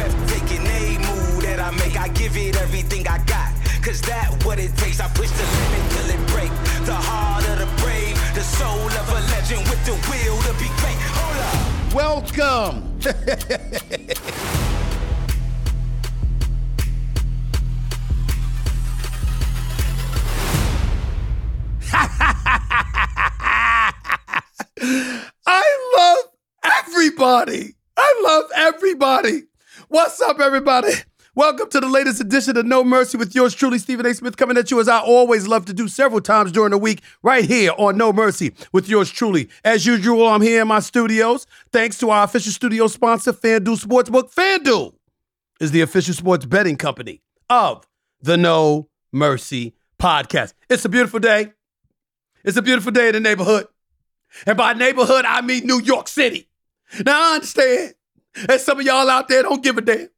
Move that I make. I give it everything I got. Cause that what it takes. I push the limit till it break. The heart of the brave, the soul of a legend with the will to be great. Hold up. Welcome. I love everybody. I love everybody. What's up, everybody? Welcome to the latest edition of No Mercy with yours truly, Stephen A. Smith, coming at you as I always love to do several times during the week, right here on No Mercy with yours truly. As usual, I'm here in my studios. Thanks to our official studio sponsor, FanDuel Sportsbook. FanDuel is the official sports betting company of the No Mercy podcast. It's a beautiful day. It's a beautiful day in the neighborhood. And by neighborhood, I mean New York City. Now, I understand that some of y'all out there don't give a damn.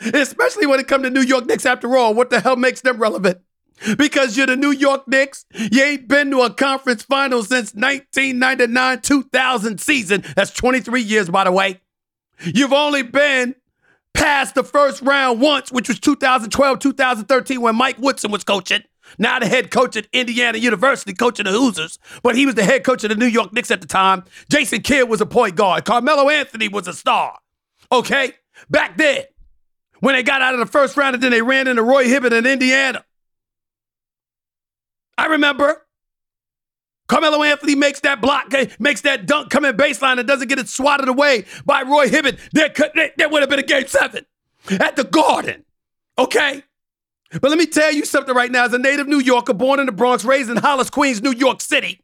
Especially when it comes to New York Knicks, after all, what the hell makes them relevant? Because you're the New York Knicks. You ain't been to a conference final since 1999 2000 season. That's 23 years, by the way. You've only been past the first round once, which was 2012 2013 when Mike Woodson was coaching. Now the head coach at Indiana University, coaching the Hoosiers, but he was the head coach of the New York Knicks at the time. Jason Kidd was a point guard. Carmelo Anthony was a star. Okay? Back then, when they got out of the first round and then they ran into Roy Hibbert in Indiana. I remember Carmelo Anthony makes that block, eh, makes that dunk coming baseline and doesn't get it swatted away by Roy Hibbert. There, could, there would have been a game seven at the Garden. Okay? But let me tell you something right now. As a native New Yorker, born in the Bronx, raised in Hollis, Queens, New York City,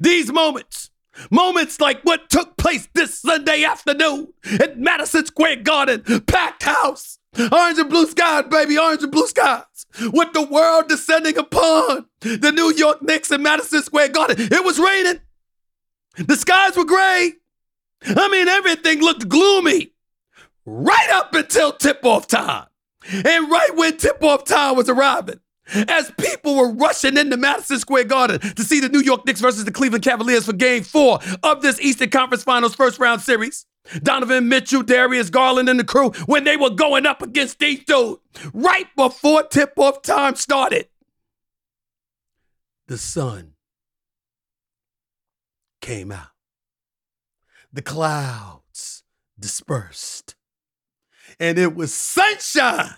these moments, moments like what took place this Sunday afternoon at Madison Square Garden, packed house, orange and blue skies, baby, orange and blue skies, with the world descending upon the New York Knicks and Madison Square Garden. It was raining. The skies were gray. I mean, everything looked gloomy right up until tip off time. And right when tip off time was arriving, as people were rushing into Madison Square Garden to see the New York Knicks versus the Cleveland Cavaliers for game four of this Eastern Conference Finals first round series, Donovan Mitchell, Darius Garland, and the crew, when they were going up against these dudes, right before tip off time started, the sun came out. The clouds dispersed and it was sunshine.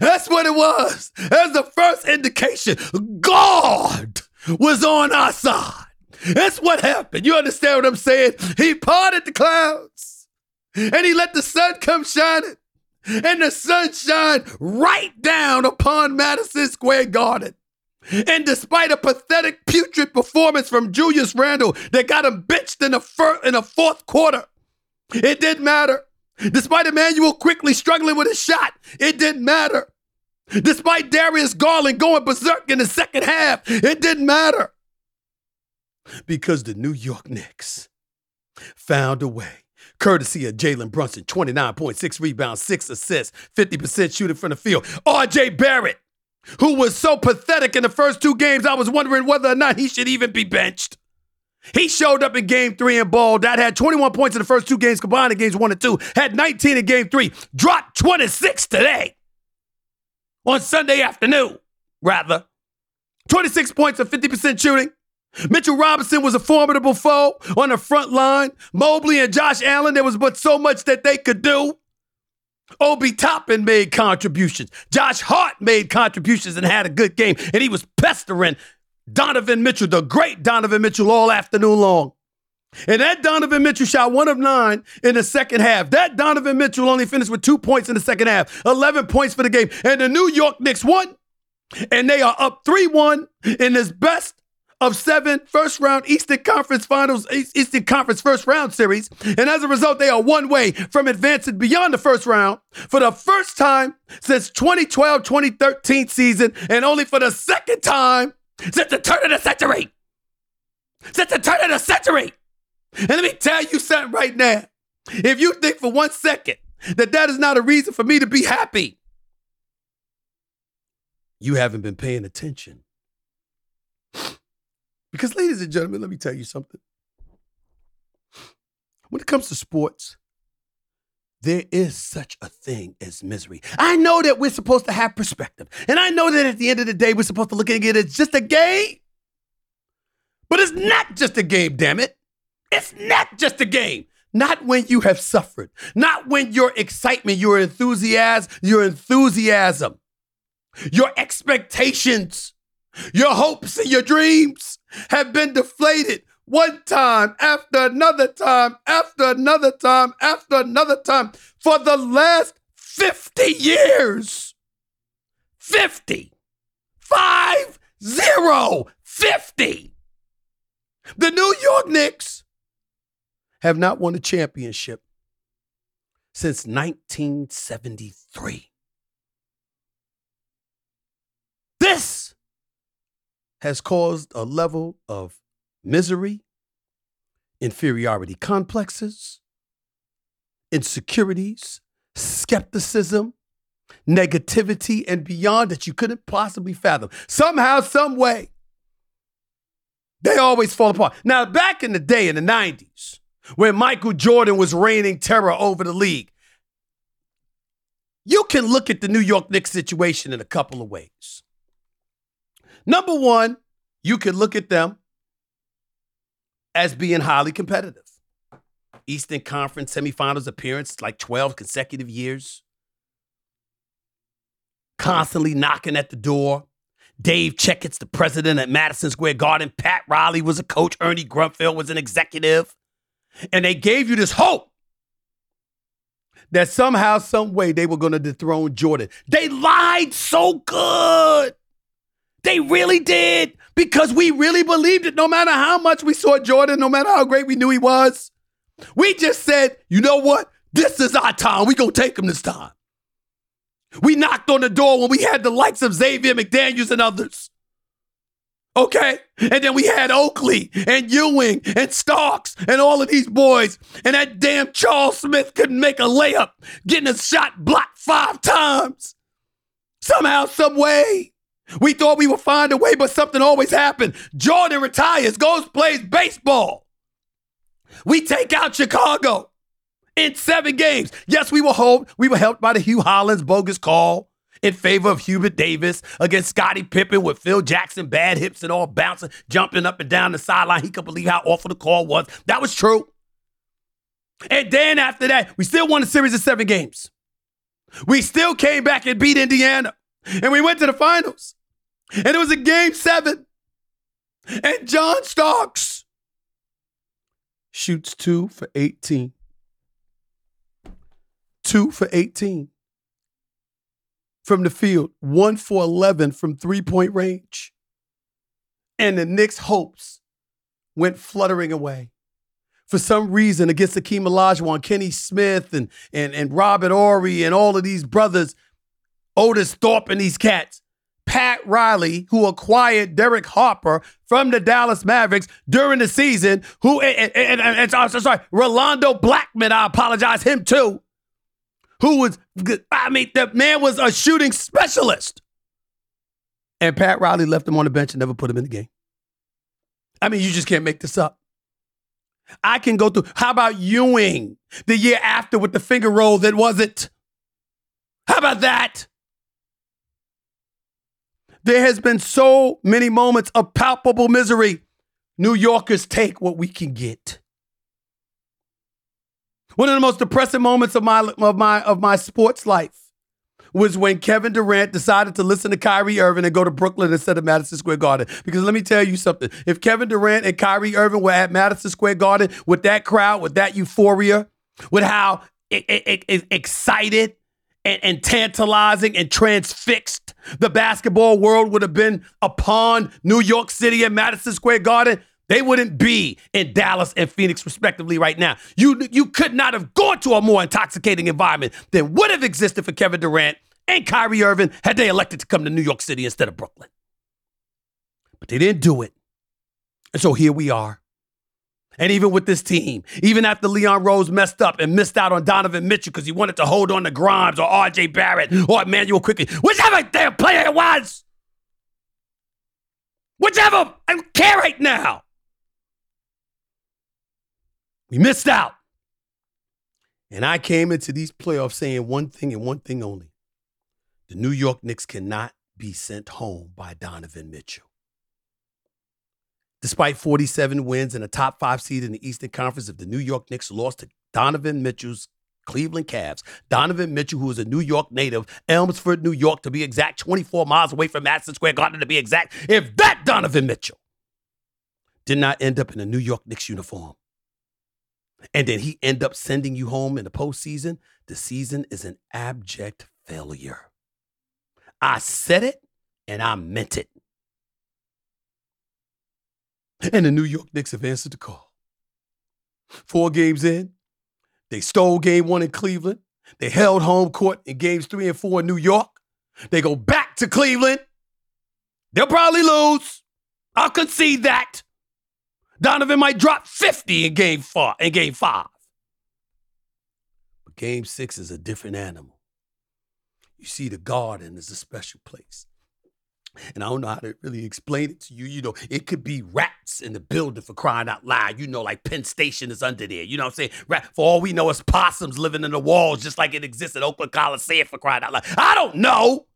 That's what it was. That's the first indication. God was on our side. That's what happened. You understand what I'm saying? He parted the clouds and he let the sun come shining. And the sun shined right down upon Madison Square Garden. And despite a pathetic, putrid performance from Julius Randle that got him benched in the, fir- in the fourth quarter, it didn't matter. Despite Immanuel Quickley struggling with his shot, it didn't matter. Despite Darius Garland going berserk in the second half, it didn't matter. Because the New York Knicks found a way, courtesy of Jalen Brunson, 29.6 rebounds, 6 assists, 50% shooting from the field. RJ Barrett, who was so pathetic in the first two games, I was wondering whether or not he should even be benched. He showed up in game three and balled out, had 21 points in the first two games combined in games one and two, had 19 in game three, dropped 26 today on Sunday afternoon, rather. 26 points and 50% shooting. Mitchell Robinson was a formidable foe on the front line. Mobley and Josh Allen, there was but so much that they could do. Obi Toppin made contributions. Josh Hart made contributions and had a good game, and he was pestering Donovan Mitchell, the great Donovan Mitchell, all afternoon long. And that Donovan Mitchell shot one of nine in the second half. That Donovan Mitchell only finished with two points in the second half, 11 points for the game. And the New York Knicks won. And they are up 3 1 in this best of seven first round Eastern Conference Finals, Eastern Conference first round series. And as a result, they are one way from advancing beyond the first round for the first time since 2012 2013 season, and only for the second time since the turn of the century. Since the turn of the century. And let me tell you something right now. If you think for one second that that is not a reason for me to be happy, you haven't been paying attention. Because, ladies and gentlemen, let me tell you something. When it comes to sports, there is such a thing as misery. I know that we're supposed to have perspective. And I know that at the end of the day, we're supposed to look at it as just a game. But it's not just a game, damn it. It's not just a game. Not when you have suffered. Not when your excitement, your enthusiasm, your enthusiasm, your expectations, your hopes and your dreams have been deflated one time after another time after another time after another time for the last 50 years. 50. 5 0 50. The New York Knicks have not won a championship since 1973. This has caused a level of misery, inferiority complexes, insecurities, skepticism, negativity, and beyond that you couldn't possibly fathom. Somehow, some way, they always fall apart. Now, back in the day in the 90s, when Michael Jordan was reigning terror over the league, you can look at the New York Knicks situation in a couple of ways. Number one, you can look at them as being highly competitive. Eastern Conference semifinals appearance like 12 consecutive years. Constantly knocking at the door. Dave Checketts, the president at Madison Square Garden. Pat Riley was a coach. Ernie Grunfeld was an executive. And they gave you this hope that somehow, some way, they were going to dethrone Jordan. They lied so good. They really did because we really believed it no matter how much we saw Jordan, no matter how great we knew he was. We just said, you know what? This is our time. we to take him this time. We knocked on the door when we had the likes of Xavier McDaniels and others. Okay? And then we had Oakley and Ewing and Starks and all of these boys. And that damn Charles Smith couldn't make a layup, getting a shot blocked five times. Somehow, some way. We thought we would find a way, but something always happened. Jordan retires, goes, plays baseball. We take out Chicago in seven games. Yes, we were home. We were helped by the Hue Hollins bogus call in favor of Hubert Davis against Scottie Pippen with Phil Jackson, bad hips and all bouncing, jumping up and down the sideline. He could believe how awful the call was. That was true. And then after that, we still won a series of seven games. We still came back and beat Indiana. And we went to the finals. And it was a game seven. And John Starks shoots two for 18. Two for 18 from the field, one for 11 from three point range. And the Knicks' hopes went fluttering away. For some reason, against Akeem Olajuwon, Kenny Smith, and, and, and Robert Horry, and all of these brothers, Otis Thorpe, and these cats, Pat Riley, who acquired Derek Harper from the Dallas Mavericks during the season, who, and, and, and, and sorry, Rolando Blackman, I apologize, him too, who was, I mean, the man was a shooting specialist. And Pat Riley left him on the bench and never put him in the game. I mean, you just can't make this up. I can go through. How about Ewing the year after with the finger roll that wasn't? How about that? There has been so many moments of palpable misery. New Yorkers take what we can get. One of the most depressing moments of my of my of my sports life was when Kevin Durant decided to listen to Kyrie Irving and go to Brooklyn instead of Madison Square Garden. Because let me tell you something: if Kevin Durant and Kyrie Irving were at Madison Square Garden with that crowd, with that euphoria, with how it, it, it, excited and, and tantalizing and transfixed the basketball world would have been upon New York City and Madison Square Garden, they wouldn't be in Dallas and Phoenix, respectively, right now. You, you could not have gone to a more intoxicating environment than would have existed for Kevin Durant and Kyrie Irving had they elected to come to New York City instead of Brooklyn. But they didn't do it. And so here we are. And even with this team, even after Leon Rose messed up and missed out on Donovan Mitchell because he wanted to hold on to Grimes or RJ Barrett or Immanuel Quickley, whichever damn player it was, whichever, I don't care right now. We missed out. And I came into these playoffs saying one thing and one thing only the New York Knicks cannot be sent home by Donovan Mitchell. Despite 47 wins and a top five seed in the Eastern Conference, if the New York Knicks lost to Donovan Mitchell's Cleveland Cavs, Donovan Mitchell, who is a New York native, Elmsford, New York, to be exact, 24 miles away from Madison Square Garden, to be exact, if that Donovan Mitchell did not end up in a New York Knicks uniform, and then he end up sending you home in the postseason, the season is an abject failure. I said it and I meant it. And the New York Knicks have answered the call. Four games in, they stole game one in Cleveland. They held home court in games three and four in New York. They go back to Cleveland. They'll probably lose. I'll concede that. Donovan might drop 50 in game four, in game five. But game six is a different animal. You see, the garden is a special place. And I don't know how to really explain it to you. You know, it could be rats in the building for crying out loud. You know, like Penn Station is under there. You know what I'm saying? Rat, for all we know, it's possums living in the walls, just like it exists at Oakland Coliseum for crying out loud. I don't know.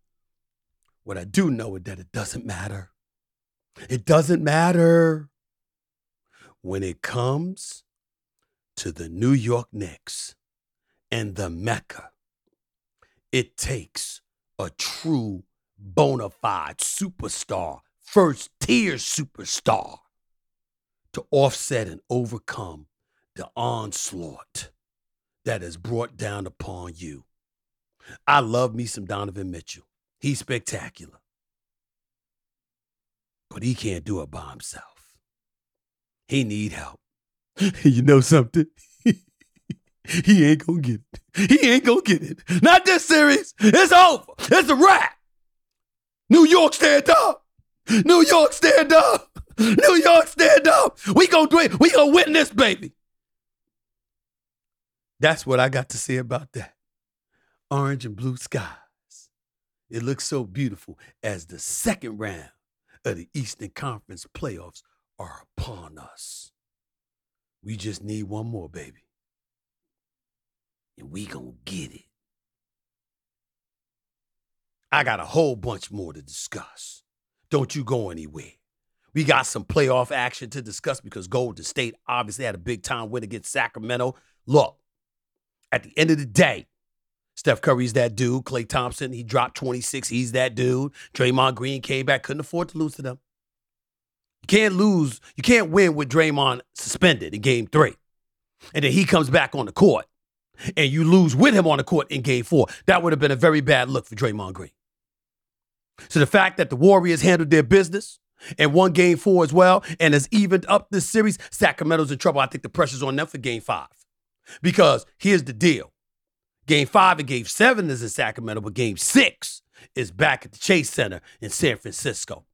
What I do know is that it doesn't matter. It doesn't matter when it comes to the New York Knicks and the Mecca. It takes a true bona fide superstar, first tier superstar, to offset and overcome the onslaught that is brought down upon you. I love me some Donovan Mitchell. He's spectacular. But he can't do it by himself. He need help. you know something? he ain't gonna get it. He ain't gonna get it. Not this series. It's over. It's a wrap. New York, stand up. New York, stand up. New York, stand up. We gonna do it. We gonna win this, baby. That's what I got to say about that. Orange and blue skies. It looks so beautiful as the second round of the Eastern Conference playoffs are upon us. We just need one more, baby. And we gonna get it. I got a whole bunch more to discuss. Don't you go anywhere. We got some playoff action to discuss because Golden State obviously had a big time win against Sacramento. Look, at the end of the day, Steph Curry's that dude. Klay Thompson, he dropped 26. He's that dude. Draymond Green came back, couldn't afford to lose to them. You can't lose, you can't win with Draymond suspended in game three. And then he comes back on the court and you lose with him on the court in game four. That would have been a very bad look for Draymond Green. So the fact that the Warriors handled their business and won game four as well and has evened up this series, Sacramento's in trouble. I think the pressure's on them for game five. Because here's the deal game five and game seven is in Sacramento, but game six is back at the Chase Center in San Francisco.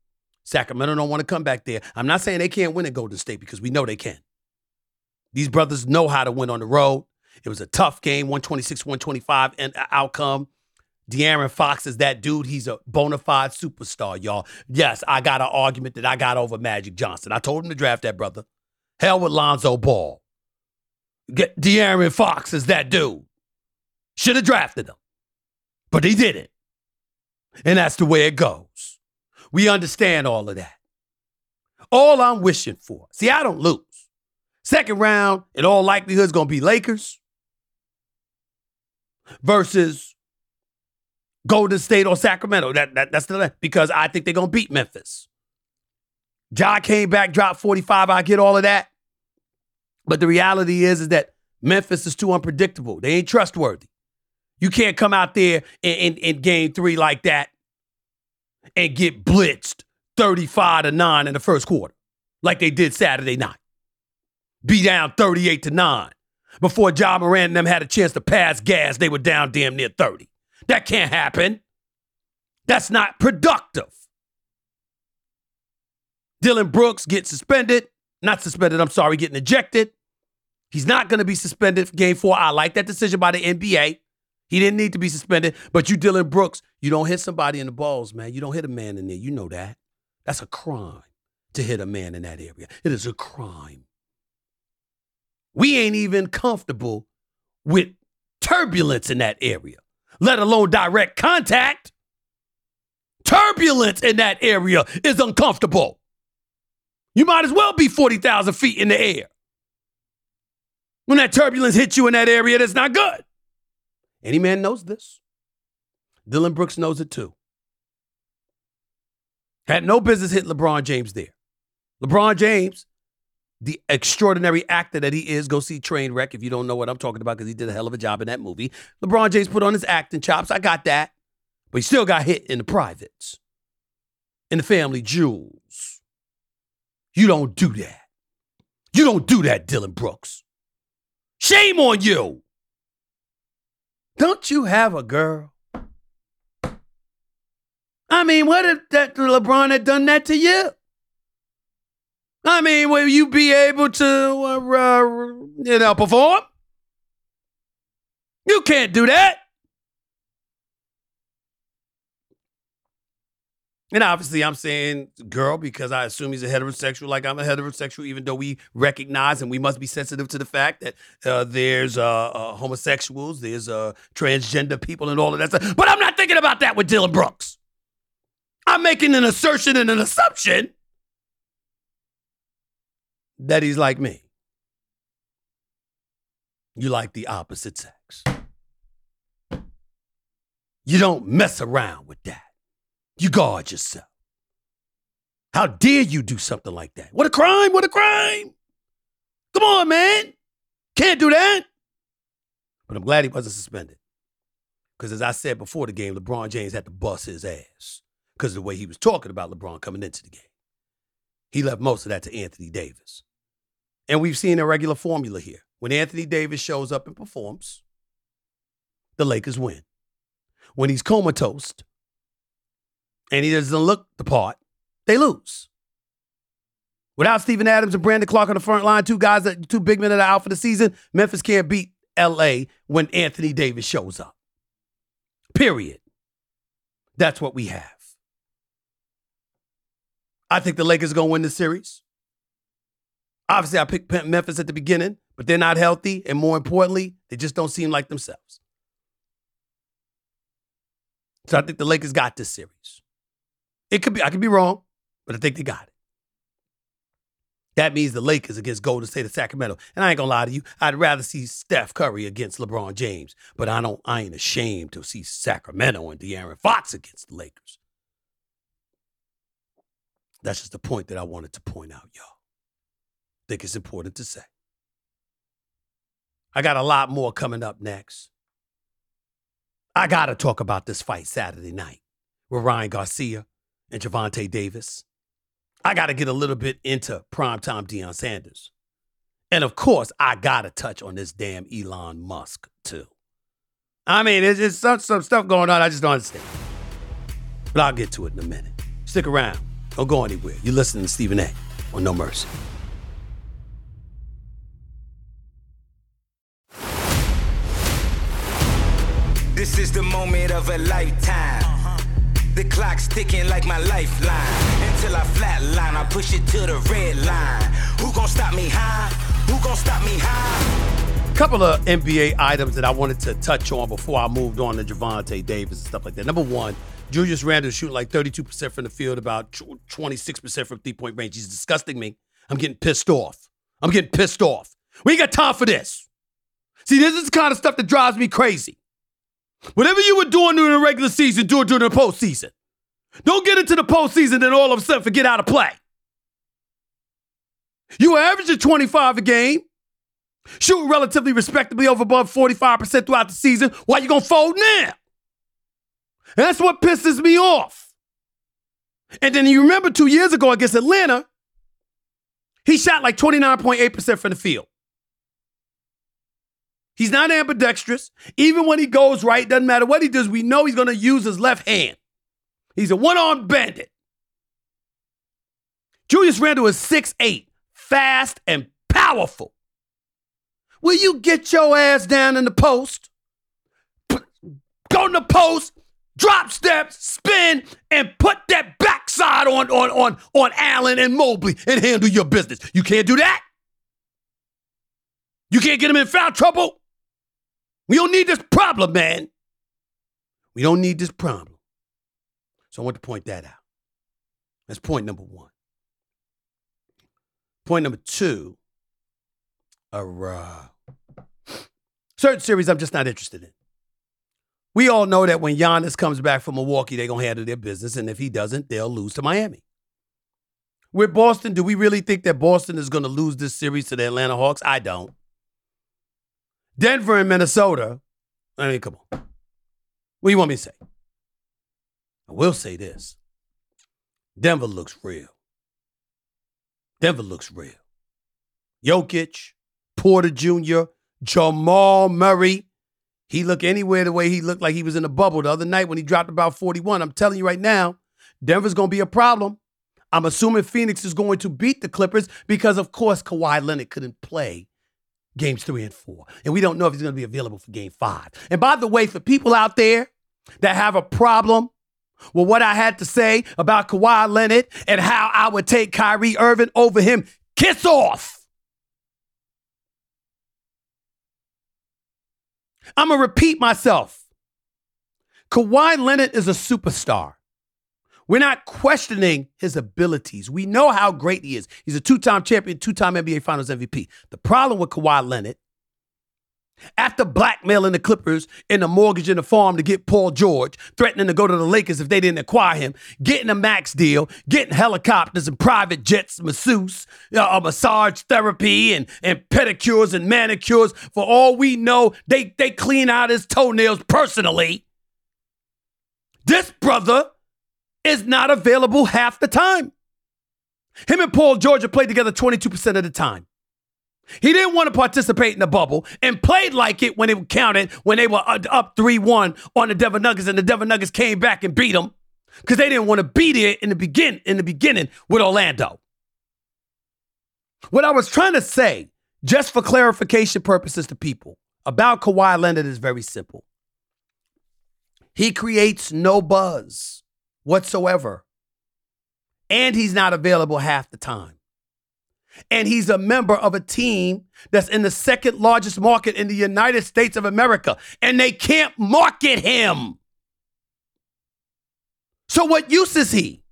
Sacramento don't want to come back there. I'm not saying they can't win at Golden State because we know they can. These brothers know how to win on the road. It was a tough game, 126, 125 and uh, outcome. De'Aaron Fox is that dude. He's a bona fide superstar, y'all. Yes, I got an argument that I got over Magic Johnson. I told him to draft that brother. Hell with Lonzo Ball. Get De'Aaron Fox is that dude. Should have drafted him. But he didn't. And that's the way it goes. We understand all of that. All I'm wishing for, see, I don't lose. Second round, in all likelihood, is going to be Lakers versus Golden State or Sacramento. That, that that's the because I think they're gonna beat Memphis. Ja came back, dropped 45. I get all of that. But the reality is, is that Memphis is too unpredictable. They ain't trustworthy. You can't come out there in, in, in game three like that and get blitzed 35 to 9 in the first quarter, like they did Saturday night. Be down 38 to 9. Before Ja Morant and them had a chance to pass gas, they were down damn near 30. That can't happen. That's not productive. Dillon Brooks gets suspended. Not suspended, I'm sorry, getting ejected. He's not going to be suspended for game four. I like that decision by the NBA. He didn't need to be suspended, but you, Dillon Brooks, you don't hit somebody in the balls, man. You don't hit a man in there. You know that. That's a crime to hit a man in that area. It is a crime. We ain't even comfortable with turbulence in that area, let alone direct contact. Turbulence in that area is uncomfortable. You might as well be 40,000 feet in the air. When that turbulence hits you in that area, that's not good. Any man knows this. Dillon Brooks knows it too. Had no business hitting LeBron James there. LeBron James, the extraordinary actor that he is, go see Trainwreck if you don't know what I'm talking about because he did a hell of a job in that movie. LeBron James put on his acting chops. I got that. But he still got hit in the privates, in the family jewels. You don't do that. You don't do that, Dillon Brooks. Shame on you. Don't you have a girl? I mean, what if that LeBron had done that to you? I mean, will you be able to, uh, uh, you know, perform? You can't do that. And obviously, I'm saying girl because I assume he's a heterosexual, like I'm a heterosexual, even though we recognize and we must be sensitive to the fact that uh, there's uh, uh, homosexuals, there's uh, transgender people, and all of that stuff. But I'm not thinking about that with Dillon Brooks. I'm making an assertion and an assumption that he's like me. You like the opposite sex. You don't mess around with that. You guard yourself. How dare you do something like that? What a crime! What a crime! Come on, man. Can't do that. But I'm glad he wasn't suspended. Because as I said before the game, LeBron James had to bust his ass because of the way he was talking about LeBron coming into the game. He left most of that to Anthony Davis. And we've seen a regular formula here. When Anthony Davis shows up and performs, the Lakers win. When he's comatose, and he doesn't look the part, they lose. Without Steven Adams and Brandon Clarke on the front line, two guys that two big men that are out for the season, Memphis can't beat LA when Anthony Davis shows up. Period. That's what we have. I think the Lakers are going to win the series. Obviously, I picked Memphis at the beginning, but they're not healthy. And more importantly, they just don't seem like themselves. So I think the Lakers got this series. It could be, I could be wrong, but I think they got it. That means the Lakers against Golden State of Sacramento. And I ain't gonna lie to you, I'd rather see Steph Curry against LeBron James, but I don't I ain't ashamed to see Sacramento and De'Aaron Fox against the Lakers. That's just the point that I wanted to point out, y'all. Think it's important to say. I got a lot more coming up next. I gotta talk about this fight Saturday night with Ryan Garcia and Gervonta Davis. I got to get a little bit into primetime Deion Sanders. And of course, I got to touch on this damn Elon Musk, too. I mean, it's, just some, some stuff going on I just don't understand. But I'll get to it in a minute. Stick around. Don't go anywhere. You're listening to Stephen A. on No Mercy. This is the moment of a lifetime. The clock's ticking like my lifeline. Until I flatline, I push it to the red line. Who gon' stop me high? Who gon' stop me high? Couple of NBA items that I wanted to touch on before I moved on to Gervonta Davis and stuff like that. Number one, Julius Randle shooting like 32% from the field, about 26% from three point range. He's disgusting me. I'm getting pissed off. I'm getting pissed off. We ain't got time for this. See, this is the kind of stuff that drives me crazy. Whatever you were doing during the regular season, do it during the postseason. Don't get into the postseason and all of a sudden forget how to play. You were averaging 25 a game. Shooting relatively respectably over above 45% throughout the season. Why you gonna fold now? That's what pisses me off. And then you remember two years ago against Atlanta, he shot like 29.8% from the field. He's not ambidextrous. Even when he goes right, doesn't matter what he does, we know he's going to use his left hand. He's a one armed bandit. Julius Randle is 6'8, fast and powerful. Will you get your ass down in the post? Go in the post, drop steps, spin, and put that backside on, on, on, on Allen and Mobley and handle your business. You can't do that. You can't get him in foul trouble. We don't need this problem, man. We don't need this problem. So I want to point that out. That's point number one. Point number two, a uh, certain series I'm just not interested in. We all know that when Giannis comes back from Milwaukee, they're going to handle their business. And if he doesn't, they'll lose to Miami. With Boston, do we really think that Boston is going to lose this series to the Atlanta Hawks? I don't. Denver and Minnesota, I mean, come on. What do you want me to say? I will say this Denver looks real. Denver looks real. Jokic, Porter Jr., Jamal Murray, he look anywhere the way he looked like he was in a bubble the other night when he dropped about 41. I'm telling you right now, Denver's going to be a problem. I'm assuming Phoenix is going to beat the Clippers because, of course, Kawhi Leonard couldn't play games three and four. And we don't know if he's going to be available for game five. And by the way, for people out there that have a problem with what I had to say about Kawhi Leonard and how I would take Kyrie Irving over him, kiss off. I'm going to repeat myself. Kawhi Leonard is a superstar. We're not questioning his abilities. We know how great he is. He's a two time champion, two time NBA Finals MVP. The problem with Kawhi Leonard, after blackmailing the Clippers in the mortgage in the farm to get Paul George, threatening to go to the Lakers if they didn't acquire him, getting a max deal, getting helicopters and private jets, masseuse, uh, massage therapy, and, and pedicures and manicures. For all we know, they, they clean out his toenails personally. This brother is not available half the time. Him and Paul George have played together 22% of the time. He didn't want to participate in the bubble and played like it when it counted when they were up 3 1 on the Denver Nuggets and the Denver Nuggets came back and beat them because they didn't want to be there in the, begin, in the beginning with Orlando. What I was trying to say, just for clarification purposes to people, about Kawhi Leonard is very simple. He creates no buzz whatsoever. And he's not available half the time. And he's a member of a team that's in the second largest market in the United States of America. And they can't market him. So, what use is he?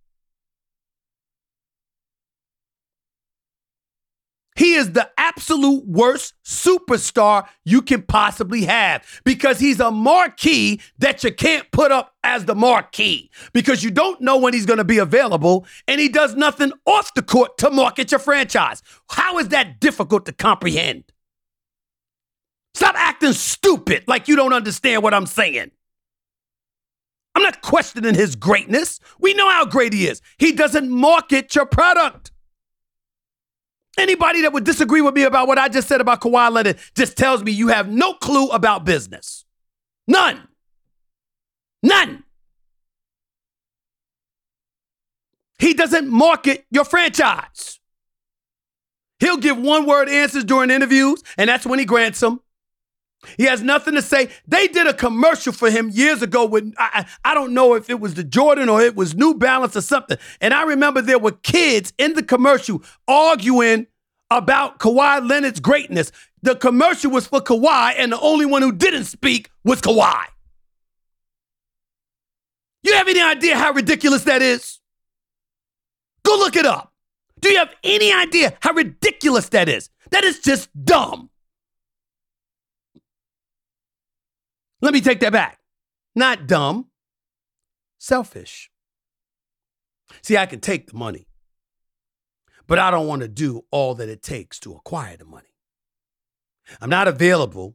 He is the absolute worst superstar you can possibly have because he's a marquee that you can't put up as the marquee because you don't know when he's going to be available and he does nothing off the court to market your franchise. How is that difficult to comprehend? Stop acting stupid like you don't understand what I'm saying. I'm not questioning his greatness. We know how great he is. He doesn't market your product. Anybody that would disagree with me about what I just said about Kawhi Leonard just tells me you have no clue about business. None. None. He doesn't market your franchise. He'll give one word answers during interviews, and that's when he grants them. He has nothing to say. They did a commercial for him years ago when I, I don't know if it was the Jordan or it was New Balance or something. And I remember there were kids in the commercial arguing about Kawhi Leonard's greatness. The commercial was for Kawhi, and the only one who didn't speak was Kawhi. You have any idea how ridiculous that is? Go look it up. Do you have any idea how ridiculous that is? That is just dumb. Let me take that back. Not dumb, selfish. See, I can take the money, but I don't want to do all that it takes to acquire the money. I'm not available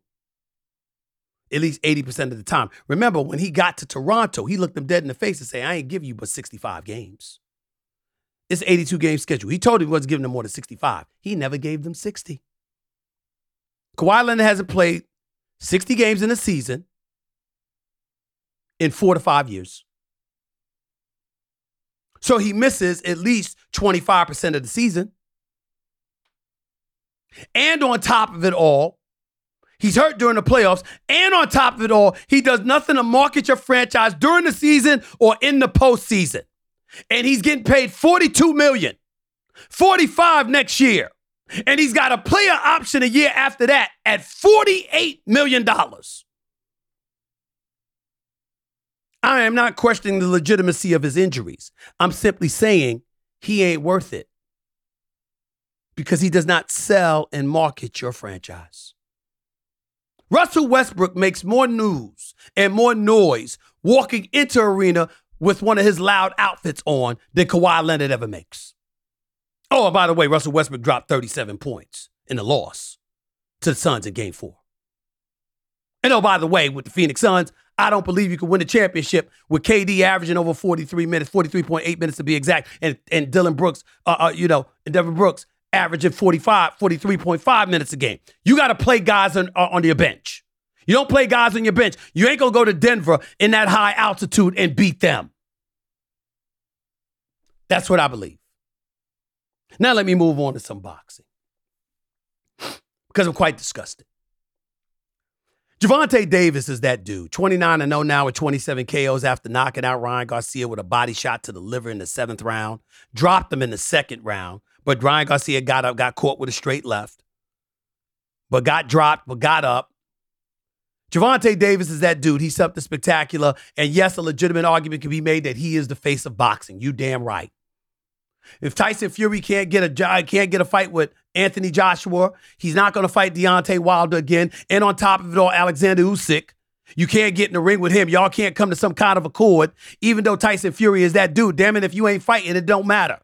at least 80% of the time. Remember, when he got to Toronto, he looked them dead in the face and said, I ain't give you but 65 games. It's 82 game schedule. He told him he wasn't giving them more than 65. He never gave them 60. Kawhi Leonard hasn't played 60 games in a season in four to five years. So he misses at least 25% of the season. And on top of it all, he's hurt during the playoffs. And on top of it all, he does nothing to market your franchise during the season or in the postseason. And he's getting paid 42 million, 45 next year. And he's got a player option a year after that at $48 million. I am not questioning the legitimacy of his injuries. I'm simply saying he ain't worth it because he does not sell and market your franchise. Russell Westbrook makes more news and more noise walking into arena with one of his loud outfits on than Kawhi Leonard ever makes. Oh, and by the way, Russell Westbrook dropped 37 points in the loss to the Suns in game four. And oh, by the way, with the Phoenix Suns, I don't believe you can win a championship with KD averaging over 43 minutes, 43.8 minutes to be exact, and, and Dillon Brooks, uh, uh, you know, and Devin Brooks averaging 45, 43.5 minutes a game. You got to play guys on, uh, on your bench. You don't play guys on your bench. You ain't going to go to Denver in that high altitude and beat them. That's what I believe. Now let me move on to some boxing because I'm quite disgusted. Gervonta Davis is that dude. 29 0 now with 27 KOs after knocking out Ryan Garcia with a body shot to the liver in the seventh round. Dropped him in the second round, but Ryan Garcia got up, got caught with a straight left, but got dropped, but got up. Gervonta Davis is that dude. He's something spectacular. And yes, a legitimate argument can be made that he is the face of boxing. You damn right. If Tyson Fury can't get a can't get a fight with Anthony Joshua, he's not going to fight Deontay Wilder again. And on top of it all, Alexander Usyk. You can't get in the ring with him. Y'all can't come to some kind of accord, even though Tyson Fury is that dude. Damn it, if you ain't fighting, it don't matter.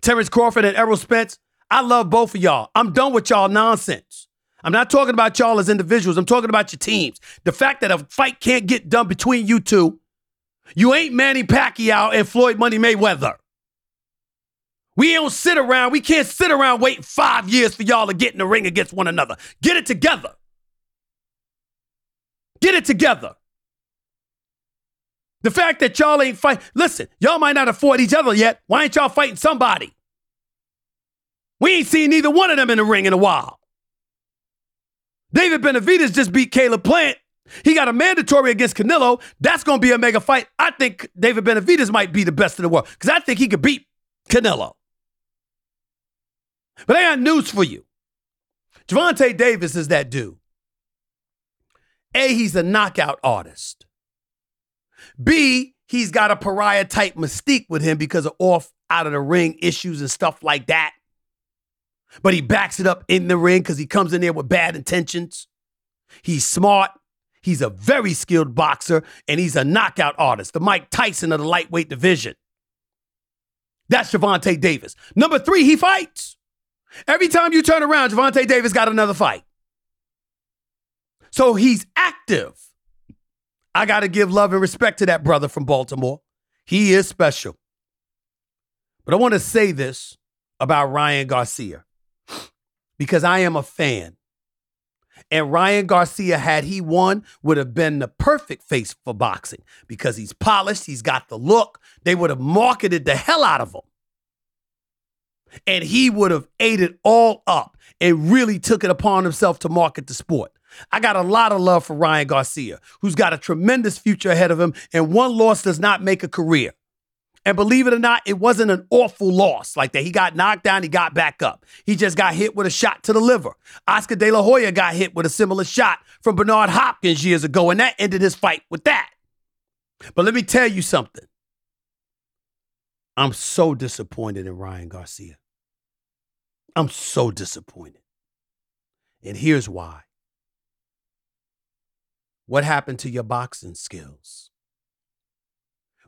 Terence Crawford and Errol Spence, I love both of y'all. I'm done with y'all nonsense. I'm not talking about y'all as individuals. I'm talking about your teams. The fact that a fight can't get done between you two, you ain't Manny Pacquiao and Floyd Money Mayweather. We don't sit around. We can't sit around waiting five years for y'all to get in the ring against one another. Get it together. Get it together. The fact that y'all ain't fight. Listen, y'all might not fought each other yet. Why ain't y'all fighting somebody? We ain't seen neither one of them in the ring in a while. David Benavidez just beat Caleb Plant. He got a mandatory against Canelo. That's going to be a mega fight. I think David Benavidez might be the best in the world because I think he could beat Canelo. But I got news for you. Gervonta Davis is that dude. A, he's a knockout artist. B, he's got a pariah type mystique with him because of off out of the ring issues and stuff like that. But he backs it up in the ring because he comes in there with bad intentions. He's smart. He's a very skilled boxer and he's a knockout artist, the Mike Tyson of the lightweight division. That's Gervonta Davis. Number three, he fights. Every time you turn around, Gervonta Davis got another fight. So he's active. I got to give love and respect to that brother from Baltimore. He is special. But I want to say this about Ryan Garcia because I am a fan. And Ryan Garcia, had he won, would have been the perfect face for boxing because he's polished, he's got the look. They would have marketed the hell out of him and he would have ate it all up and really took it upon himself to market the sport. I got a lot of love for Ryan Garcia, who's got a tremendous future ahead of him, and one loss does not make a career. And believe it or not, it wasn't an awful loss like that. He got knocked down, he got back up. He just got hit with a shot to the liver. Oscar De La Hoya got hit with a similar shot from Bernard Hopkins years ago, and that ended his fight with that. But let me tell you something. I'm so disappointed in Ryan Garcia. I'm so disappointed. And here's why. What happened to your boxing skills?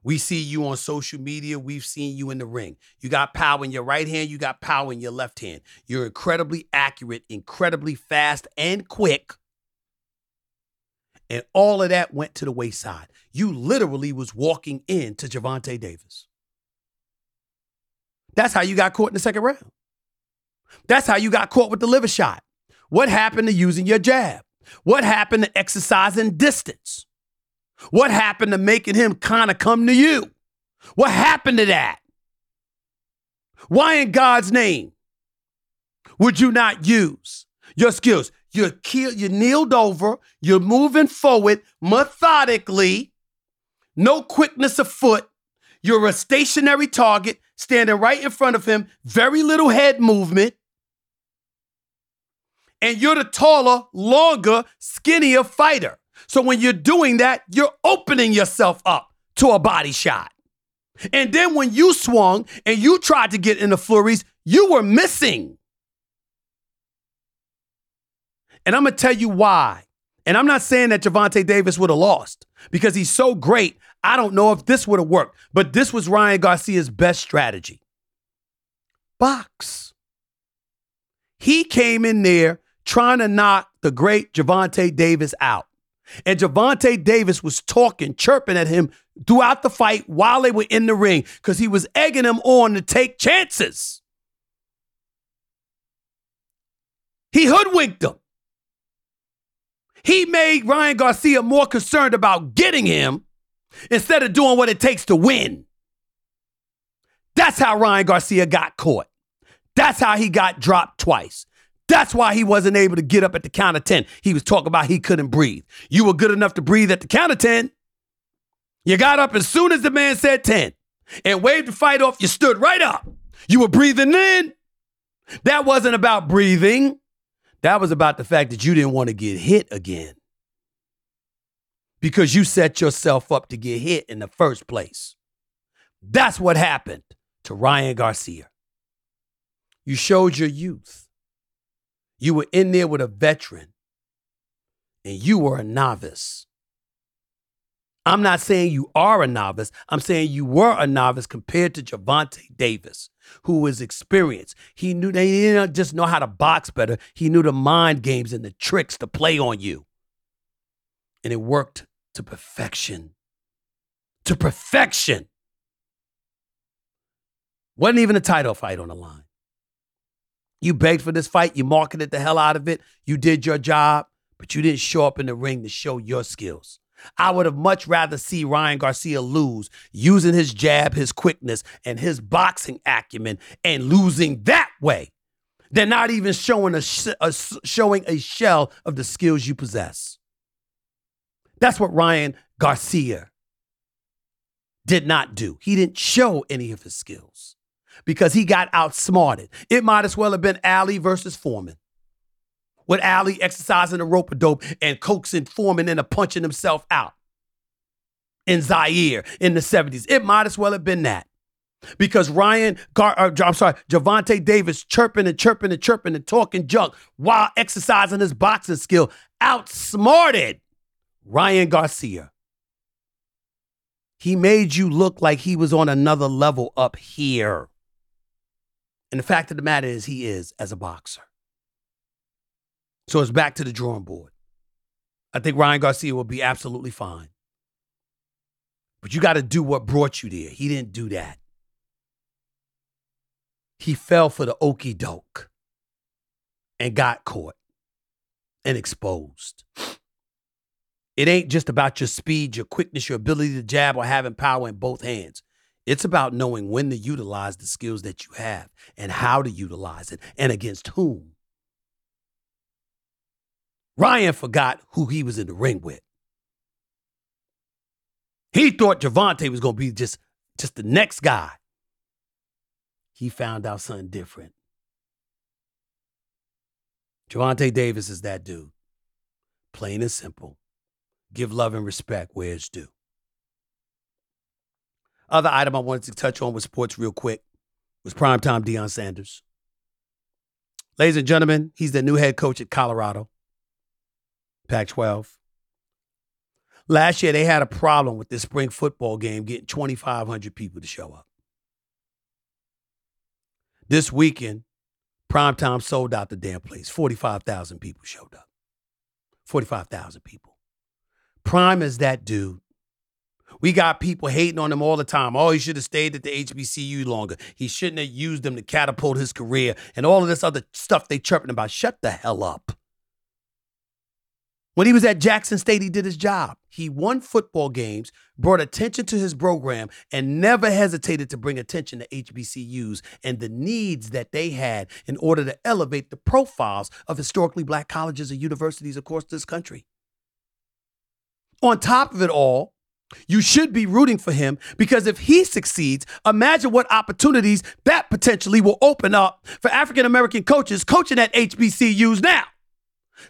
We see you on social media. We've seen you in the ring. You got power in your right hand. You got power in your left hand. You're incredibly accurate, incredibly fast, and quick. And all of that went to the wayside. You literally was walking into Gervonta Davis. That's how you got caught in the second round. That's how you got caught with the liver shot. What happened to using your jab? What happened to exercising distance? What happened to making him kind of come to you? What happened to that? Why in God's name would you not use your skills? You're, you're kneeled over, you're moving forward methodically, no quickness of foot. You're a stationary target standing right in front of him, very little head movement. And you're the taller, longer, skinnier fighter. So when you're doing that, you're opening yourself up to a body shot. And then when you swung and you tried to get in the flurries, you were missing. And I'm going to tell you why. And I'm not saying that Gervonta Davis would have lost because he's so great. I don't know if this would have worked, but this was Ryan Garcia's best strategy. Box. He came in there trying to knock the great Gervonta Davis out. And Gervonta Davis was talking, chirping at him throughout the fight while they were in the ring because he was egging him on to take chances. He hoodwinked him. He made Ryan Garcia more concerned about getting him instead of doing what it takes to win. That's how Ryan Garcia got caught. That's how he got dropped twice. That's why he wasn't able to get up at the count of 10. He was talking about he couldn't breathe. You were good enough to breathe at the count of 10. You got up as soon as the man said 10 and waved the fight off. You stood right up. You were breathing in. That wasn't about breathing. That was about the fact that you didn't want to get hit again because you set yourself up to get hit in the first place. That's what happened to Ryan Garcia. You showed your youth. You were in there with a veteran, and you were a novice. I'm not saying you are a novice. I'm saying you were a novice compared to Gervonta Davis, who was experienced. He knew they didn't just know how to box better. He knew the mind games and the tricks to play on you. And it worked to perfection. To perfection. Wasn't even a title fight on the line. You begged for this fight, you marketed the hell out of it, you did your job, but you didn't show up in the ring to show your skills. I would have much rather see Ryan Garcia lose using his jab, his quickness, and his boxing acumen and losing that way than not even showing a, sh- a showing a shell of the skills you possess. That's what Ryan Garcia did not do. He didn't show any of his skills because he got outsmarted. It might as well have been Ali versus Foreman with Ali exercising the rope a dope and coaxing Foreman into punching himself out in Zaire in the 70s. It might as well have been that. Because Ryan, Gar, uh, I'm sorry, Gervonta Davis chirping and chirping and chirping and talking junk while exercising his boxing skill outsmarted Ryan Garcia. He made you look like he was on another level up here. And the fact of the matter is, he is as a boxer. So it's back to the drawing board. I think Ryan Garcia will be absolutely fine. But you got to do what brought you there. He didn't do that. He fell for the okey doke and got caught and exposed. It ain't just about your speed, your quickness, your ability to jab, or having power in both hands. It's about knowing when to utilize the skills that you have and how to utilize it and against whom. Ryan forgot who he was in the ring with. He thought Gervonta was going to be just, just the next guy. He found out something different. Gervonta Davis is that dude. Plain and simple. Give love and respect where it's due. Other item I wanted to touch on with sports real quick was primetime Deion Sanders. Ladies and gentlemen, he's the new head coach at Colorado. Pac 12. Last year, they had a problem with this spring football game getting 2,500 people to show up. This weekend, primetime sold out the damn place. 45,000 people showed up. 45,000 people. Prime is that dude. We got people hating on him all the time. Oh, he should have stayed at the HBCU longer. He shouldn't have used them to catapult his career and all of this other stuff they chirping about. Shut the hell up. When he was at Jackson State, he did his job. He won football games, brought attention to his program, and never hesitated to bring attention to HBCUs and the needs that they had in order to elevate the profiles of historically black colleges and universities across this country. On top of it all, you should be rooting for him because if he succeeds, imagine what opportunities that potentially will open up for African American coaches coaching at HBCUs now.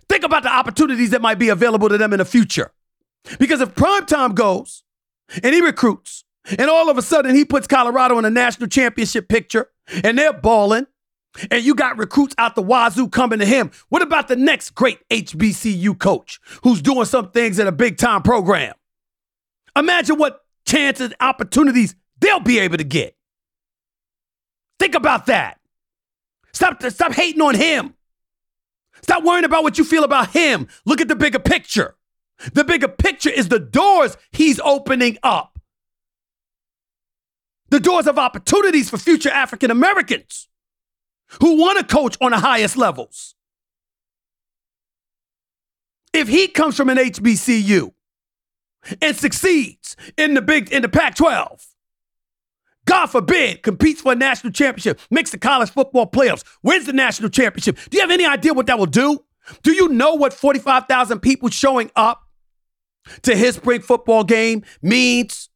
Think about the opportunities that might be available to them in the future. Because if prime time goes and he recruits, and all of a sudden he puts Colorado in a national championship picture and they're balling, and you got recruits out the wazoo coming to him. What about the next great HBCU coach who's doing some things in a big time program? Imagine what chances, opportunities they'll be able to get. Think about that. Stop, stop hating on him. Stop worrying about what you feel about him. Look at the bigger picture. The bigger picture is the doors he's opening up. The doors of opportunities for future African Americans who want to coach on the highest levels. If he comes from an HBCU and succeeds in the big in the Pac-12, God forbid, competes for a national championship, makes the college football playoffs, wins the national championship. Do you have any idea what that will do? Do you know what 45,000 people showing up to his spring football game means?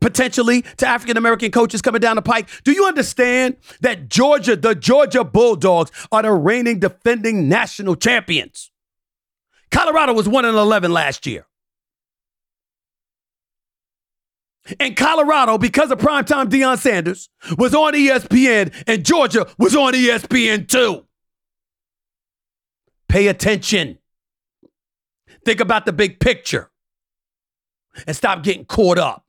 Potentially to African American coaches coming down the pike. Do you understand that Georgia, the Georgia Bulldogs, are the reigning defending national champions? Colorado was 1 and 11 last year. And Colorado, because of primetime Deion Sanders, was on ESPN, and Georgia was on ESPN too. Pay attention. Think about the big picture and stop getting caught up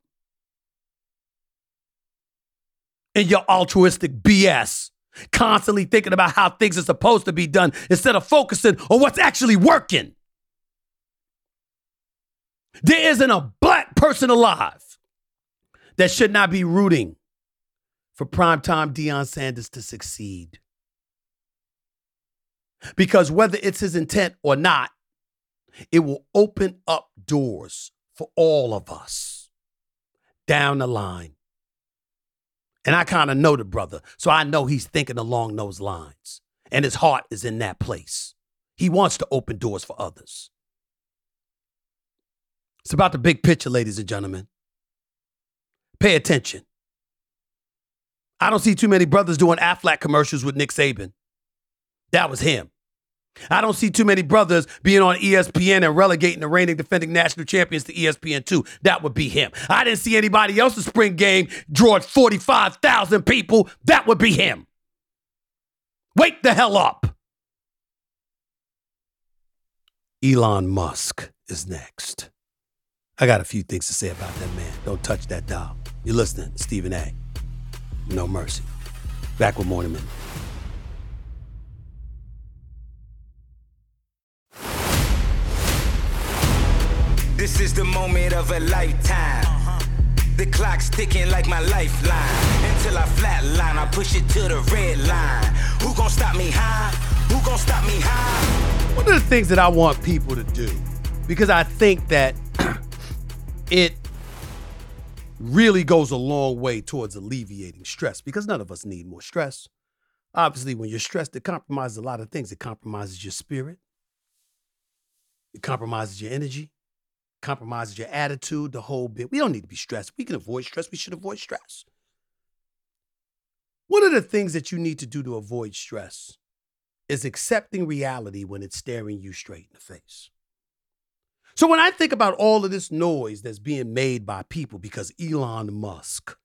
in your altruistic BS. Constantly thinking about how things are supposed to be done instead of focusing on what's actually working. There isn't a black person alive that should not be rooting for primetime Deion Sanders to succeed. Because whether it's his intent or not, it will open up doors for all of us down the line. And I kind of know the brother, so I know he's thinking along those lines. And his heart is in that place. He wants to open doors for others. It's about the big picture, ladies and gentlemen. Pay attention. I don't see too many brothers doing Aflac commercials with Nick Saban. That was him. I don't see too many brothers being on ESPN and relegating the reigning defending national champions to ESPN2. That would be him. I didn't see anybody else's spring game draw 45,000 people. That would be him. Wake the hell up. Elon Musk is next. I got a few things to say about that man. Don't touch that dial. You're listening Stephen A. No mercy. Back with Morning Minute. This is the moment of a lifetime. The clock's ticking like my lifeline. Until I flatline, I push it to the red line. Who gon' stop me high? Who gon' stop me high? One of the things that I want people to do, because I think that it really goes a long way towards alleviating stress because none of us need more stress. Obviously, when you're stressed, it compromises a lot of things. It compromises your spirit, it compromises your energy, compromises your attitude, the whole bit. We don't need to be stressed. We can avoid stress. We should avoid stress. One of the things that you need to do to avoid stress is accepting reality when it's staring you straight in the face. So when I think about all of this noise that's being made by people because Elon Musk,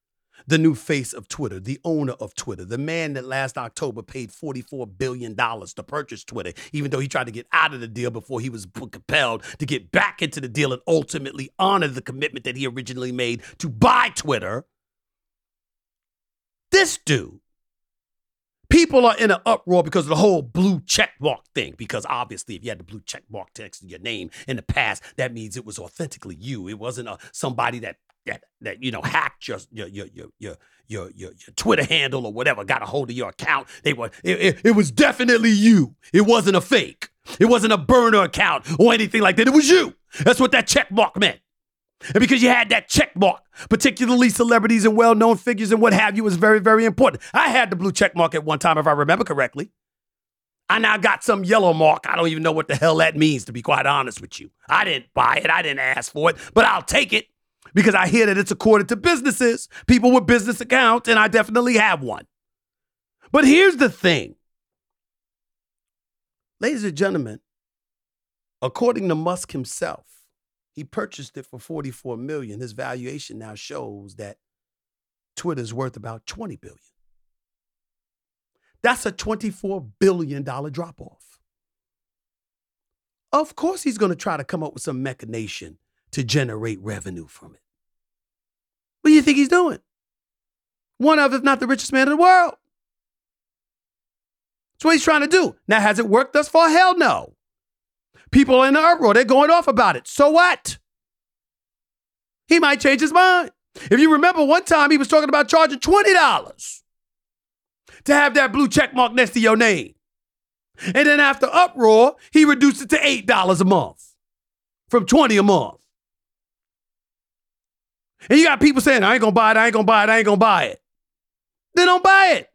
the new face of Twitter, the owner of Twitter, the man that last October paid $44 billion to purchase Twitter, even though he tried to get out of the deal before he was compelled to get back into the deal and ultimately honor the commitment that he originally made to buy Twitter. This dude People are in an uproar because of the whole blue check mark thing. Because obviously, if you had the blue check mark text in your name in the past, that means it was authentically you. It wasn't a, somebody that that that you know hacked your your your your your your, your, Twitter handle or whatever, got a hold of your account. They were it, it, it was definitely you. It wasn't a fake. It wasn't a burner account or anything like that. It was you. That's what that check mark meant. And because you had that check mark, particularly celebrities and well known figures and what have you, was very, very important. I had the blue check mark at one time, if I remember correctly. I now got some yellow mark. I don't even know what the hell that means, to be quite honest with you. I didn't buy it, I didn't ask for it, but I'll take it because I hear that it's according to businesses, people with business accounts, and I definitely have one. But here's the thing, ladies and gentlemen, according to Musk himself, he purchased it for 44 million. His valuation now shows that Twitter's worth about 20 billion. That's a 24 billion dollar drop off. Of course he's going to try to come up with some machination to generate revenue from it. What do you think he's doing? One of, if not the richest man in the world. That's what he's trying to do. Now, has it worked thus far? Hell no. People in the uproar, they're going off about it. So what? He might change his mind. If you remember, one time he was talking about charging $20 to have that blue check mark next to your name. And then after uproar, he reduced it to $8 a month from 20 a month. And you got people saying, I ain't gonna buy it, I ain't gonna buy it, I ain't gonna buy it. Then don't buy it.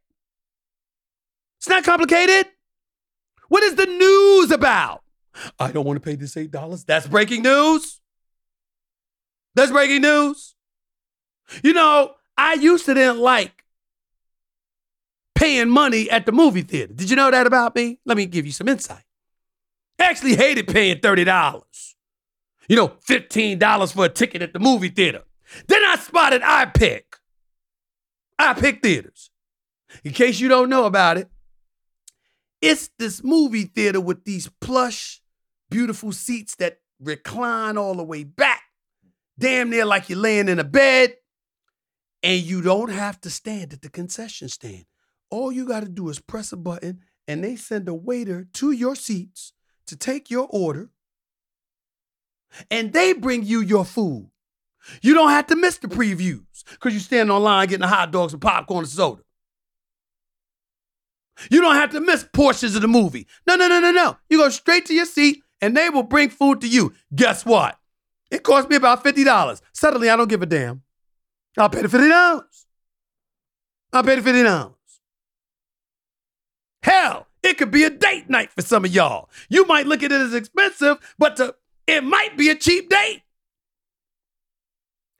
It's not complicated. What is the news about? I don't want to pay this $8. That's breaking news. That's breaking news. You know, I used to didn't like paying money at the movie theater. Did you know that about me? Let me give you some insight. I actually hated paying $30. You know, $15 for a ticket at the movie theater. Then I spotted iPic. iPic Theaters. In case you don't know about it, it's this movie theater with these plush beautiful seats that recline all the way back, damn near like you're laying in a bed. And you don't have to stand at the concession stand. All you got to do is press a button, and they send a waiter to your seats to take your order, and they bring you your food. You don't have to miss the previews because you stand online getting the hot dogs and popcorn and soda. You don't have to miss portions of the movie. No, no, no, no, no. You go straight to your seat and they will bring food to you. Guess what? It cost me about $50. Suddenly, I don't give a damn. I'll pay the $50. I'll pay the $50. Hell, it could be a date night for some of y'all. You might look at it as expensive, but to, it might be a cheap date.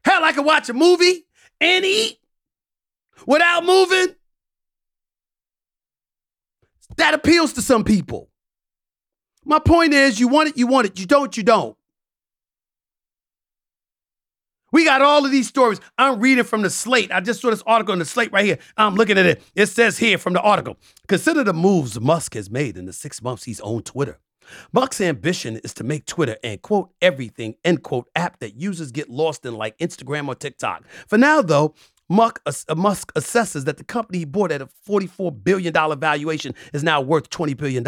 Hell, I could watch a movie and eat without moving. That appeals to some people. My point is, you want it, you want it. You don't, you don't. We got all of these stories. I'm reading from the slate. I just saw this article in the slate right here. I'm looking at it. It says here from the article Consider the moves Musk has made in the six months he's owned Twitter. Musk's ambition is to make Twitter and quote everything end quote app that users get lost in like Instagram or TikTok. For now, though, Musk, uh, Musk assesses that the company he bought at a $44 billion valuation is now worth $20 billion.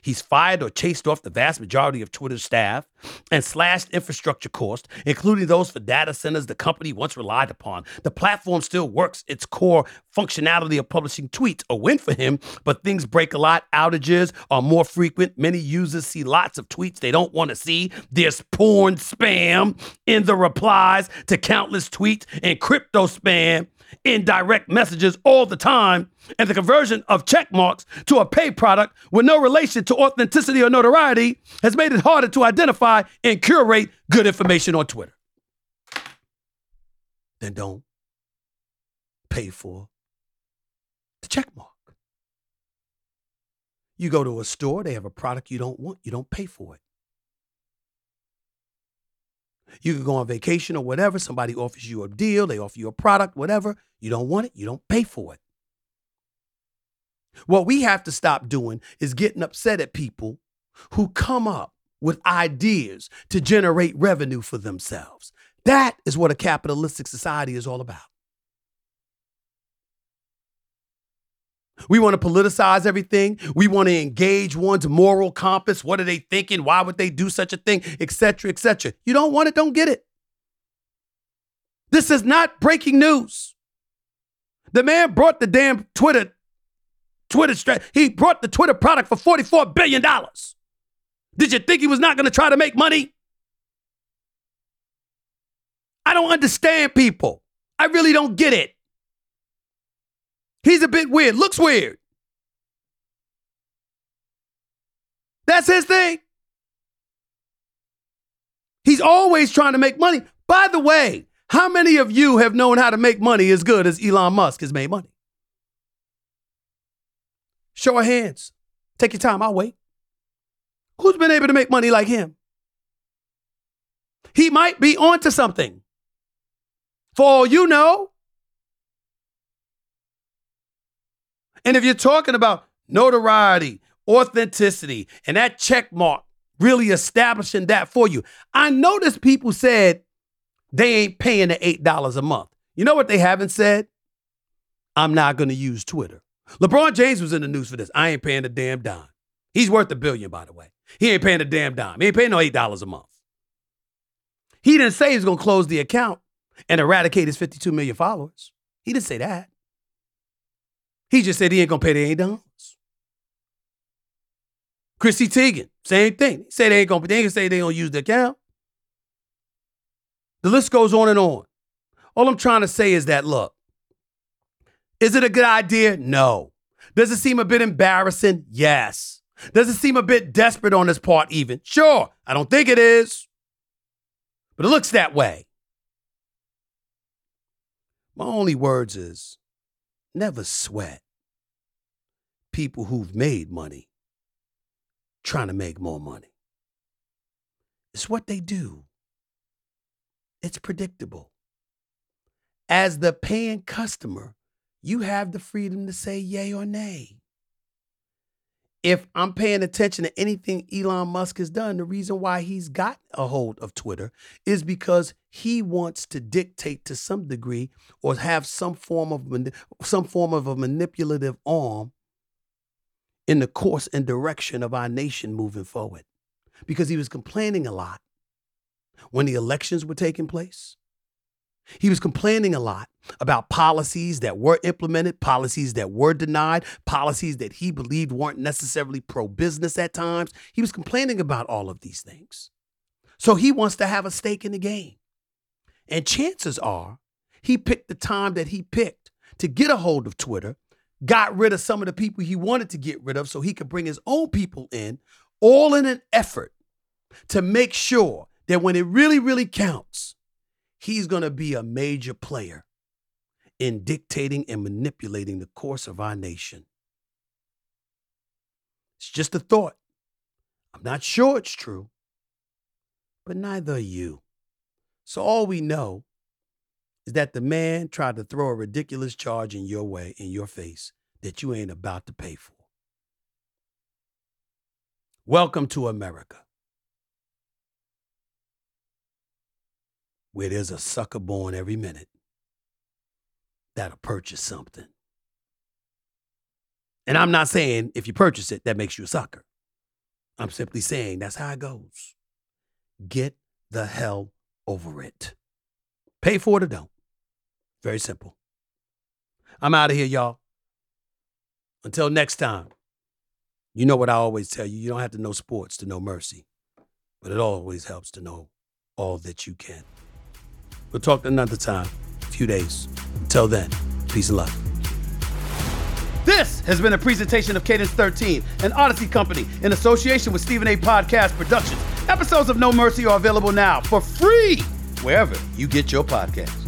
He's fired or chased off the vast majority of Twitter's staff and slashed infrastructure costs, including those for data centers the company once relied upon. The platform still works its core functionality of publishing tweets, a win for him, but things break a lot. Outages are more frequent. Many users see lots of tweets they don't want to see. There's porn spam in the replies to countless tweets and crypto spam in direct messages all the time, and the conversion of check marks to a pay product with no relation to authenticity or notoriety has made it harder to identify and curate good information on Twitter. Then don't pay for the check mark. You go to a store, they have a product you don't want, you don't pay for it. You can go on vacation or whatever. Somebody offers you a deal, they offer you a product, whatever. You don't want it, you don't pay for it. What we have to stop doing is getting upset at people who come up with ideas to generate revenue for themselves. That is what a capitalistic society is all about. We want to politicize everything. We want to engage one's moral compass. What are they thinking? Why would they do such a thing? Etc. Etc. You don't want it, don't get it. This is not breaking news. The man brought the damn Twitter, Twitter strat. He brought the Twitter product for $44 billion. Did you think he was not going to try to make money? I don't understand people. I really don't get it. He's a bit weird, looks weird. That's his thing. He's always trying to make money. By the way, how many of you have known how to make money as good as Elon Musk has made money? Show of hands. Take your time, I'll wait. Who's been able to make money like him? He might be onto something. For all you know, And if you're talking about notoriety, authenticity, and that check mark really establishing that for you, I noticed people said they ain't paying the $8 a month. You know what they haven't said? I'm not going to use Twitter. LeBron James was in the news for this. I ain't paying a damn dime. He's worth a billion, by the way. He ain't paying a damn dime. He ain't paying no $8 a month. He didn't say he's going to close the account and eradicate his 52 million followers. He didn't say that. He just said he ain't gonna pay the eight dollars. Chrissy Teigen, same thing. He said they ain't gonna they ain't gonna say they gonna use the account. The list goes on and on. All I'm trying to say is that look, is it a good idea? No. Does it seem a bit embarrassing? Yes. Does it seem a bit desperate on his part, even? Sure. I don't think it is. But it looks that way. My only words is never sweat people who've made money trying to make more money. It's what they do. It's predictable. As the paying customer, you have the freedom to say yay or nay if I'm paying attention to anything Elon Musk has done, the reason why he's got a hold of Twitter is because he wants to dictate to some degree or have some form of some form of a manipulative arm in the course and direction of our nation moving forward. Because he was complaining a lot when the elections were taking place. He was complaining a lot about policies that were implemented, policies that were denied, policies that he believed weren't necessarily pro business at times. He was complaining about all of these things. So he wants to have a stake in the game. And chances are he picked the time that he picked to get a hold of Twitter, got rid of some of the people he wanted to get rid of so he could bring his own people in, all in an effort to make sure that when it really, really counts, he's going to be a major player in dictating and manipulating the course of our nation. It's just a thought. I'm not sure it's true, but neither are you. So all we know is that the man tried to throw a ridiculous charge in your way, in your face, that you ain't about to pay for. Welcome to America. where there's a sucker born every minute that'll purchase something. And I'm not saying if you purchase it, that makes you a sucker. I'm simply saying that's how it goes. Get the hell over it. Pay for it or don't. Very simple. I'm out of here, y'all. Until next time, you know what I always tell you you don't have to know sports to know mercy, but it always helps to know all that you can. We'll talk another time, a few days. Until then, peace and love. This has been a presentation of Cadence 13, an Audacy company in association with Stephen A. Podcast Productions. Episodes of No Mercy are available now for free wherever you get your podcasts.